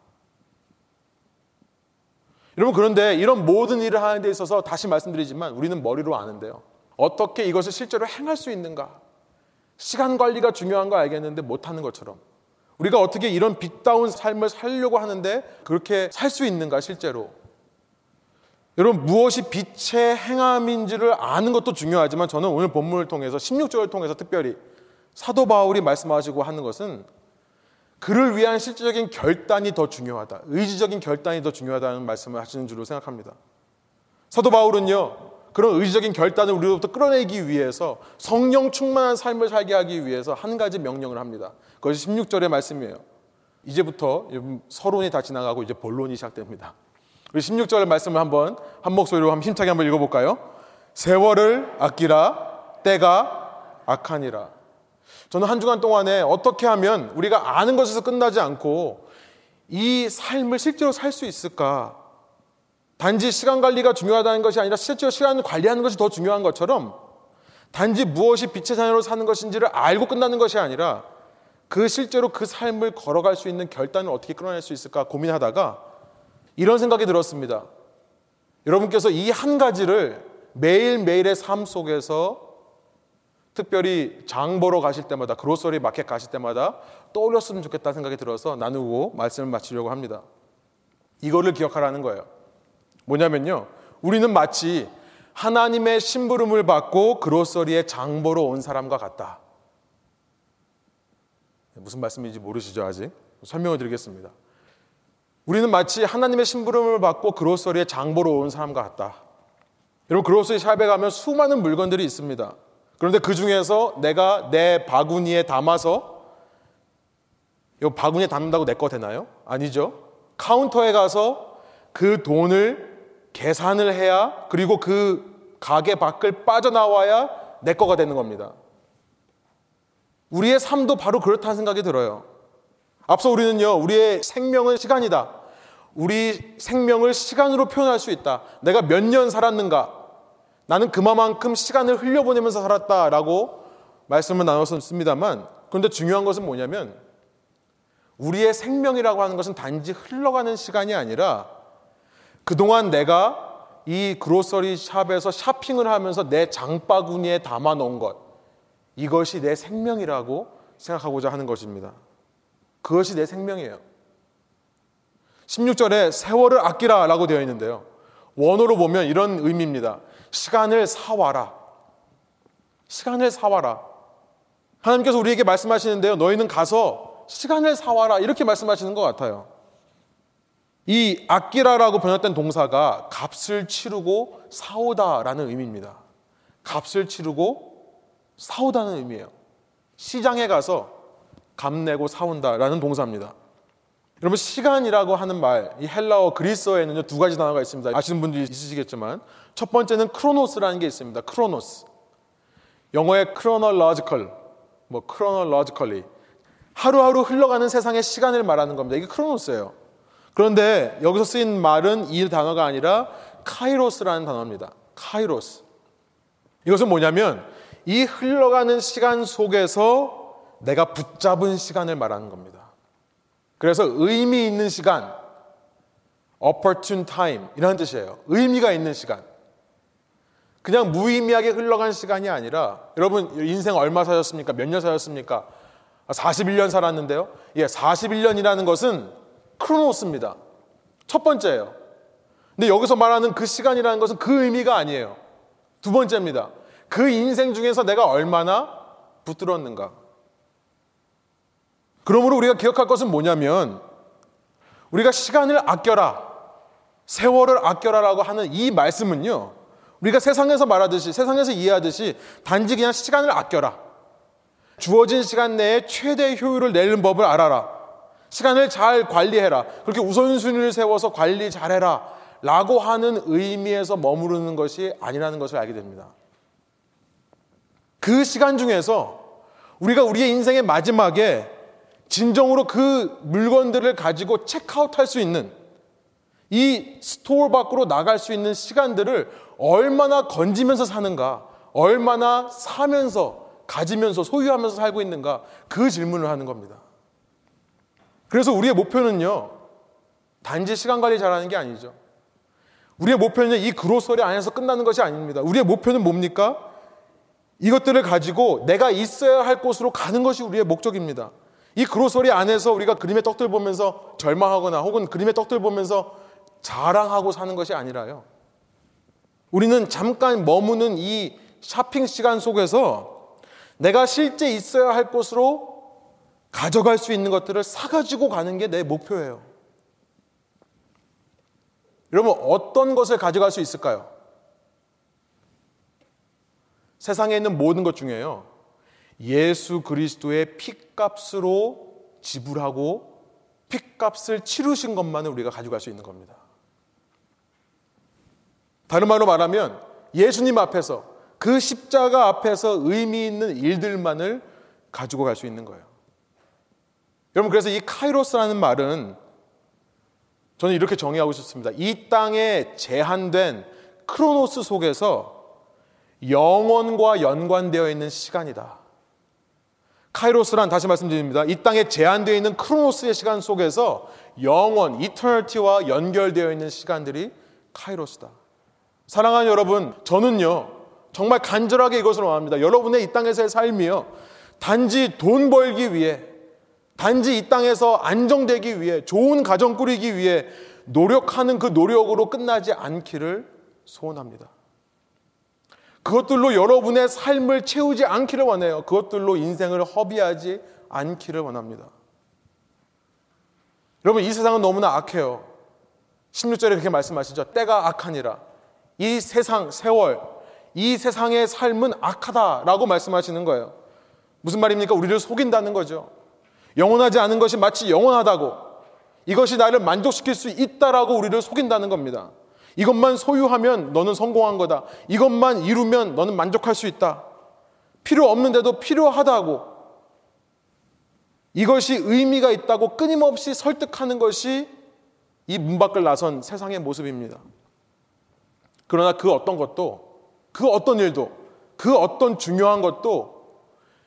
여러분, 그런데 이런 모든 일을 하는 데 있어서 다시 말씀드리지만 우리는 머리로 아는데요. 어떻게 이것을 실제로 행할 수 있는가? 시간 관리가 중요한 거 알겠는데 못하는 것처럼. 우리가 어떻게 이런 빛다운 삶을 살려고 하는데 그렇게 살 수 있는가, 실제로. 여러분 무엇이 빛의 행함인지를 아는 것도 중요하지만 저는 오늘 본문을 통해서 16절을 통해서 특별히 사도 바울이 말씀하시고 하는 것은 그를 위한 실질적인 결단이 더 중요하다. 의지적인 결단이 더 중요하다는 말씀을 하시는 줄로 생각합니다. 사도 바울은요. 그런 의지적인 결단을 우리로부터 끌어내기 위해서 성령 충만한 삶을 살게 하기 위해서 한 가지 명령을 합니다. 그것이 16절의 말씀이에요. 이제부터 서론이 다 지나가고 이제 본론이 시작됩니다. 우리 16절 말씀을 한번 한 목소리로 한번 힘차게 한번 읽어볼까요? 세월을 아끼라 때가 악하니라. 저는 한 주간 동안에 어떻게 하면 우리가 아는 것에서 끝나지 않고 이 삶을 실제로 살 수 있을까? 단지 시간 관리가 중요하다는 것이 아니라 실제로 시간을 관리하는 것이 더 중요한 것처럼 단지 무엇이 빛의 자녀로 사는 것인지를 알고 끝나는 것이 아니라 그 실제로 그 삶을 걸어갈 수 있는 결단을 어떻게 끌어낼 수 있을까 고민하다가 이런 생각이 들었습니다. 여러분께서 이 한 가지를 매일매일의 삶 속에서 특별히 장 보러 가실 때마다 그로서리 마켓 가실 때마다 떠올렸으면 좋겠다는 생각이 들어서 나누고 말씀을 마치려고 합니다. 이거를 기억하라는 거예요. 뭐냐면요. 우리는 마치 하나님의 심부름을 받고 그로서리에 장 보러 온 사람과 같다. 무슨 말씀인지 모르시죠, 아직? 설명을 드리겠습니다. 우리는 마치 하나님의 심부름을 받고 그로서리에 장 보러 온 사람과 같다. 여러분 그로서리 샵에 가면 수많은 물건들이 있습니다. 그런데 그 중에서 내가 내 바구니에 담아서 이 바구니에 담는다고 내 거 되나요? 아니죠. 카운터에 가서 그 돈을 계산을 해야 그리고 그 가게 밖을 빠져나와야 내 거가 되는 겁니다. 우리의 삶도 바로 그렇다는 생각이 들어요. 앞서 우리는요, 우리의 생명은 시간이다. 우리 생명을 시간으로 표현할 수 있다. 내가 몇 년 살았는가? 나는 그만큼 시간을 흘려보내면서 살았다라고 말씀을 나눴습니다만, 그런데 중요한 것은 뭐냐면, 우리의 생명이라고 하는 것은 단지 흘러가는 시간이 아니라, 그동안 내가 이 그로서리 샵에서 샤핑을 하면서 내 장바구니에 담아 놓은 것, 이것이 내 생명이라고 생각하고자 하는 것입니다. 그것이 내 생명이에요. 16절에 세월을 아끼라 라고 되어 있는데요. 원어로 보면 이런 의미입니다. 시간을 사와라. 시간을 사와라. 하나님께서 우리에게 말씀하시는데요. 너희는 가서 시간을 사와라. 이렇게 말씀하시는 것 같아요. 이 아끼라라고 번역된 동사가 값을 치르고 사오다라는 의미입니다. 값을 치르고 사오다는 의미예요. 시장에 가서 값 내고 사온다라는 동사입니다. 여러분 시간이라고 하는 말, 이 헬라어 그리스어에는요 두 가지 단어가 있습니다. 아시는 분들이 있으시겠지만 첫 번째는 크로노스라는 게 있습니다. 크로노스. 영어의 chronological, 뭐 chronologically 하루하루 흘러가는 세상의 시간을 말하는 겁니다. 이게 크로노스예요. 그런데 여기서 쓰인 말은 이 단어가 아니라 카이로스라는 단어입니다. 카이로스. 이것은 뭐냐면 이 흘러가는 시간 속에서 내가 붙잡은 시간을 말하는 겁니다. 그래서 의미 있는 시간, opportune time 이라는 뜻이에요. 의미가 있는 시간. 그냥 무의미하게 흘러간 시간이 아니라 여러분 인생 얼마 사셨습니까? 몇 년 사셨습니까? 41년 살았는데요. 예, 41년이라는 것은 크로노스입니다. 첫 번째예요. 근데 여기서 말하는 그 시간이라는 것은 그 의미가 아니에요. 두 번째입니다. 그 인생 중에서 내가 얼마나 붙들었는가. 그러므로 우리가 기억할 것은 뭐냐면 우리가 시간을 아껴라, 세월을 아껴라라고 하는 이 말씀은요. 우리가 세상에서 말하듯이 세상에서 이해하듯이 단지 그냥 시간을 아껴라. 주어진 시간 내에 최대 효율을 내는 법을 알아라. 시간을 잘 관리해라. 그렇게 우선순위를 세워서 관리 잘해라. 라고 하는 의미에서 머무르는 것이 아니라는 것을 알게 됩니다. 그 시간 중에서 우리가 우리의 인생의 마지막에 진정으로 그 물건들을 가지고 체크아웃 할 수 있는 이 store 밖으로 나갈 수 있는 시간들을 얼마나 건지면서 사는가, 얼마나 사면서, 가지면서, 소유하면서 살고 있는가, 그 질문을 하는 겁니다. 그래서 우리의 목표는요, 단지 시간 관리 잘하는 게 아니죠. 우리의 목표는 이 그로서리 안에서 끝나는 것이 아닙니다. 우리의 목표는 뭡니까? 이것들을 가지고 내가 있어야 할 곳으로 가는 것이 우리의 목적입니다. 이 그로서리 안에서 우리가 그림의 떡들 보면서 절망하거나 혹은 그림의 떡들 보면서 자랑하고 사는 것이 아니라요. 우리는 잠깐 머무는 이 샤핑 시간 속에서 내가 실제 있어야 할 곳으로 가져갈 수 있는 것들을 사가지고 가는 게 내 목표예요. 여러분, 어떤 것을 가져갈 수 있을까요? 세상에 있는 모든 것 중에요. 예수 그리스도의 핏값으로 지불하고 핏값을 치르신 것만을 우리가 가져갈 수 있는 겁니다. 다른 말로 말하면 예수님 앞에서 그 십자가 앞에서 의미 있는 일들만을 가지고 갈 수 있는 거예요. 여러분 그래서 이 카이로스라는 말은 저는 이렇게 정의하고 싶습니다. 이 땅에 제한된 크로노스 속에서 영원과 연관되어 있는 시간이다. 카이로스란 다시 말씀드립니다. 이 땅에 제한되어 있는 크로노스의 시간 속에서 영원, 이터널티와 연결되어 있는 시간들이 카이로스다. 사랑하는 여러분, 저는요, 정말 간절하게 이것을 원합니다. 여러분의 이 땅에서의 삶이요, 단지 돈 벌기 위해, 단지 이 땅에서 안정되기 위해, 좋은 가정 꾸리기 위해 노력하는 그 노력으로 끝나지 않기를 소원합니다. 그것들로 여러분의 삶을 채우지 않기를 원해요. 그것들로 인생을 허비하지 않기를 원합니다. 여러분, 이 세상은 너무나 악해요. 16절에 그렇게 말씀하시죠. 때가 악하니라. 이 세상, 세월, 이 세상의 삶은 악하다라고 말씀하시는 거예요. 무슨 말입니까? 우리를 속인다는 거죠. 영원하지 않은 것이 마치 영원하다고 이것이 나를 만족시킬 수 있다라고 우리를 속인다는 겁니다. 이것만 소유하면 너는 성공한 거다. 이것만 이루면 너는 만족할 수 있다. 필요 없는데도 필요하다고. 이것이 의미가 있다고 끊임없이 설득하는 것이 이 문 밖을 나선 세상의 모습입니다. 그러나 그 어떤 것도, 그 어떤 일도, 그 어떤 중요한 것도,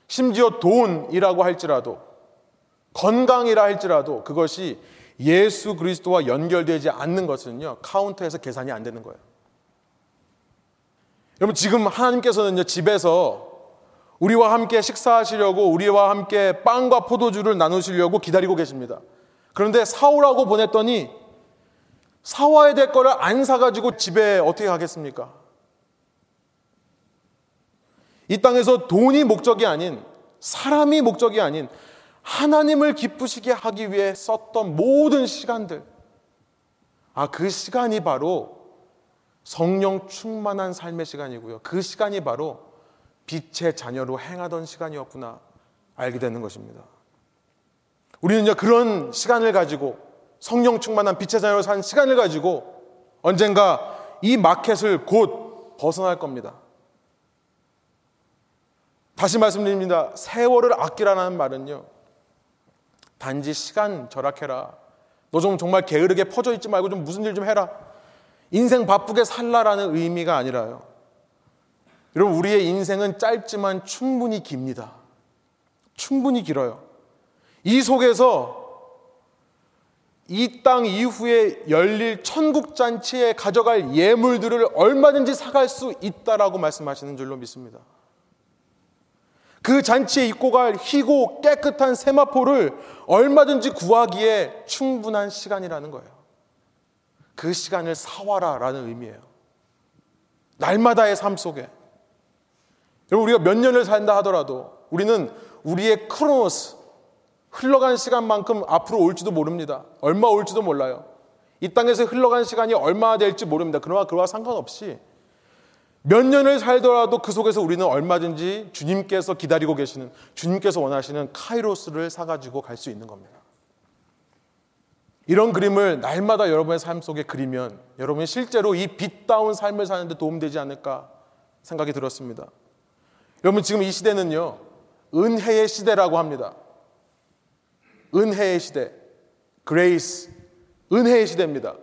심지어 돈이라고 할지라도, 건강이라 할지라도 그것이 예수 그리스도와 연결되지 않는 것은요, 카운터에서 계산이 안 되는 거예요. 여러분, 지금 하나님께서는요, 집에서 우리와 함께 식사하시려고 우리와 함께 빵과 포도주를 나누시려고 기다리고 계십니다. 그런데 사오라고 보냈더니 사와야 될 거를 안 사가지고 집에 어떻게 가겠습니까? 이 땅에서 돈이 목적이 아닌 사람이 목적이 아닌 하나님을 기쁘시게 하기 위해 썼던 모든 시간들. 아, 그 시간이 바로 성령 충만한 삶의 시간이고요. 그 시간이 바로 빛의 자녀로 행하던 시간이었구나 알게 되는 것입니다. 우리는요, 그런 시간을 가지고 성령 충만한 빛의 자녀로 산 시간을 가지고 언젠가 이 마켓을 곧 벗어날 겁니다. 다시 말씀드립니다. 세월을 아끼라는 말은요. 단지 시간 절약해라. 너 좀 정말 게으르게 퍼져 있지 말고 좀 무슨 일 좀 해라. 인생 바쁘게 살라라는 의미가 아니라요. 여러분, 우리의 인생은 짧지만 충분히 깁니다. 충분히 길어요. 이 속에서 이 땅 이후에 열릴 천국 잔치에 가져갈 예물들을 얼마든지 사갈 수 있다라고 말씀하시는 줄로 믿습니다. 그 잔치에 입고 갈 희고 깨끗한 세마포를 얼마든지 구하기에 충분한 시간이라는 거예요. 그 시간을 사와라 라는 의미예요. 날마다의 삶 속에. 여러분, 우리가 몇 년을 산다 하더라도 우리는 우리의 크로노스, 흘러간 시간만큼 앞으로 올지도 모릅니다. 얼마 올지도 몰라요. 이 땅에서 흘러간 시간이 얼마나 될지 모릅니다. 그러나 그와 상관없이 몇 년을 살더라도 그 속에서 우리는 얼마든지 주님께서 기다리고 계시는 주님께서 원하시는 카이로스를 사가지고 갈 수 있는 겁니다. 이런 그림을 날마다 여러분의 삶 속에 그리면 여러분이 실제로 이 빛다운 삶을 사는데 도움되지 않을까 생각이 들었습니다. 여러분 지금 이 시대는요 은혜의 시대라고 합니다. 은혜의 시대, grace, 은혜의 시대입니다.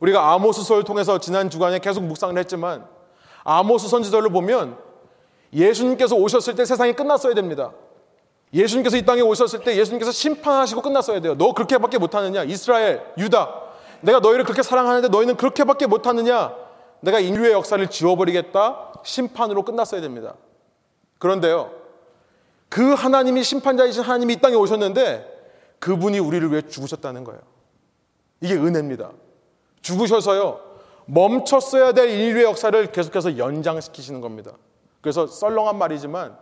우리가 아모스서를 통해서 지난 주간에 계속 묵상을 했지만 아모스 선지자를 보면 예수님께서 오셨을 때 세상이 끝났어야 됩니다. 예수님께서 이 땅에 오셨을 때 예수님께서 심판하시고 끝났어야 돼요. 너 그렇게밖에 못하느냐? 이스라엘, 유다. 내가 너희를 그렇게 사랑하는데 너희는 그렇게밖에 못하느냐? 내가 인류의 역사를 지워버리겠다. 심판으로 끝났어야 됩니다. 그런데요. 그 하나님이 심판자이신 하나님이 이 땅에 오셨는데 그분이 우리를 위해 죽으셨다는 거예요. 이게 은혜입니다. 죽으셔서요. 멈췄어야 될 인류의 역사를 계속해서 연장시키시는 겁니다. 그래서 썰렁한 말이지만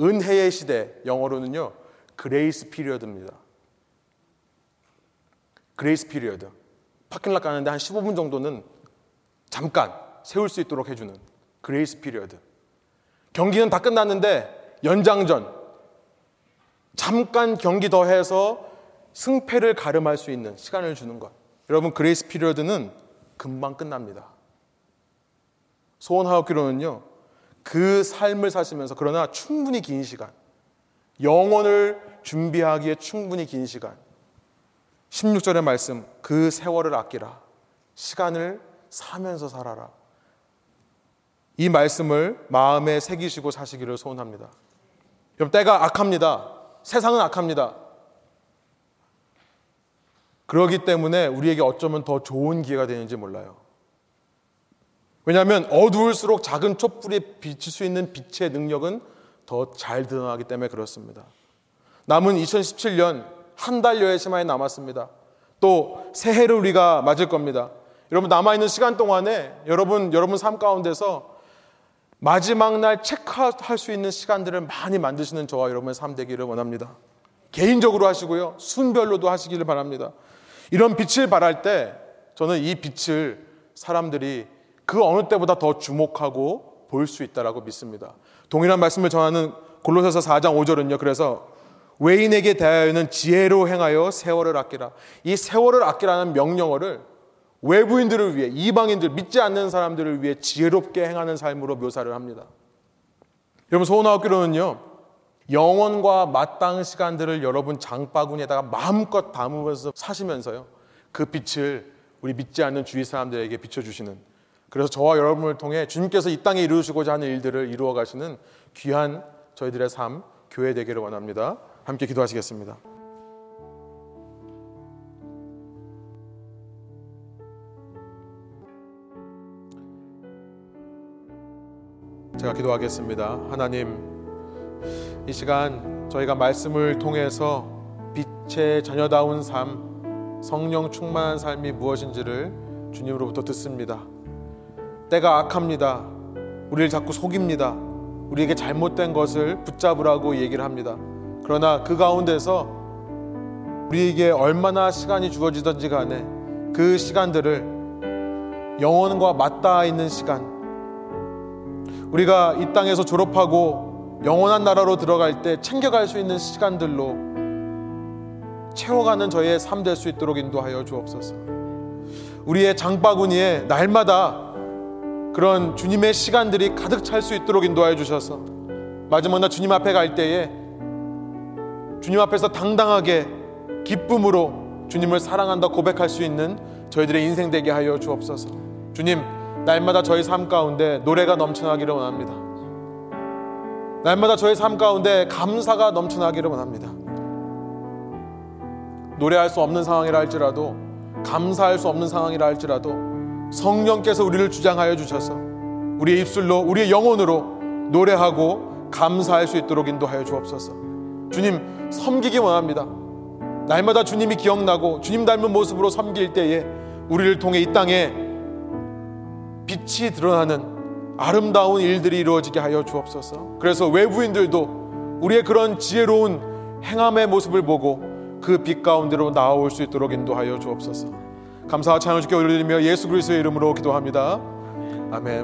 은혜의 시대 영어로는요. grace period입니다. grace period. parking lot 가는데 한 15분 정도는 잠깐 세울 수 있도록 해주는 grace period. 경기는 다 끝났는데 연장전. 잠깐 경기 더 해서 승패를 가름할 수 있는 시간을 주는 것. 여러분 grace period는 금방 끝납니다. 소원하옵기로는요, 그 삶을 사시면서 그러나 충분히 긴 시간, 영혼을 준비하기에 충분히 긴 시간, 16절의 말씀, 그 세월을 아끼라. 시간을 사면서 살아라. 이 말씀을 마음에 새기시고 사시기를 소원합니다. 여러분, 때가 악합니다. 세상은 악합니다. 그러기 때문에 우리에게 어쩌면 더 좋은 기회가 되는지 몰라요. 왜냐하면 어두울수록 작은 촛불이 비칠 수 있는 빛의 능력은 더 잘 드러나기 때문에 그렇습니다. 남은 2017년 한 달여의 시간이 남았습니다. 또 새해를 우리가 맞을 겁니다. 여러분 남아있는 시간 동안에 여러분 여러분 삶 가운데서 마지막 날 체크할 수 있는 시간들을 많이 만드시는 저와 여러분의 삶 되기를 원합니다. 개인적으로 하시고요. 순별로도 하시기를 바랍니다. 이런 빛을 발할 때 저는 이 빛을 사람들이 그 어느 때보다 더 주목하고 볼 수 있다라고 믿습니다. 동일한 말씀을 전하는 골로새서 4장 5절은요. 그래서 외인에게 대하여는 지혜로 행하여 세월을 아끼라. 이 세월을 아끼라는 명령어를 외부인들을 위해 이방인들 믿지 않는 사람들을 위해 지혜롭게 행하는 삶으로 묘사를 합니다. 여러분 소원하옵기로는요. 영원과 마땅 시간들을 여러분 장바구니에다가 마음껏 담으면서 사시면서요. 그 빛을 우리 믿지 않는 주위 사람들에게 비춰주시는 그래서 저와 여러분을 통해 주님께서 이 땅에 이루시고자 하는 일들을 이루어 가시는 귀한 저희들의 삶, 교회 되기를 원합니다. 함께 기도하시겠습니다. 제가 기도하겠습니다. 하나님, 이 시간 저희가 말씀을 통해서 빛의 자녀다운 삶, 성령 충만한 삶이 무엇인지를 주님으로부터 듣습니다. 때가 악합니다. 우리를 자꾸 속입니다. 우리에게 잘못된 것을 붙잡으라고 얘기를 합니다. 그러나 그 가운데서 우리에게 얼마나 시간이 주어지든지 간에 그 시간들을 영혼과 맞닿아 있는 시간, 우리가 이 땅에서 졸업하고 영원한 나라로 들어갈 때 챙겨갈 수 있는 시간들로 채워가는 저희의 삶 될 수 있도록 인도하여 주옵소서. 우리의 장바구니에 날마다 그런 주님의 시간들이 가득 찰 수 있도록 인도하여 주셔서 마지막 날 주님 앞에 갈 때에 주님 앞에서 당당하게 기쁨으로 주님을 사랑한다 고백할 수 있는 저희들의 인생 되게 하여 주옵소서. 주님, 날마다 저희 삶 가운데 노래가 넘쳐나기를 원합니다. 날마다 저희 삶 가운데 감사가 넘쳐나기를 원합니다. 노래할 수 없는 상황이라 할지라도 감사할 수 없는 상황이라 할지라도 성령께서 우리를 주장하여 주셔서 우리의 입술로 우리의 영혼으로 노래하고 감사할 수 있도록 인도하여 주옵소서. 주님 섬기기 원합니다. 날마다 주님이 기억나고 주님 닮은 모습으로 섬길 때에 우리를 통해 이 땅에 빛이 드러나는 아름다운 일들이 이루어지게 하여 주옵소서. 그래서 외부인들도 우리의 그런 지혜로운 행함의 모습을 보고 그 빛 가운데로 나아올 수 있도록 인도하여 주옵소서. 감사와 찬양 주께 올리며 예수 그리스도의 이름으로 기도합니다. 아멘.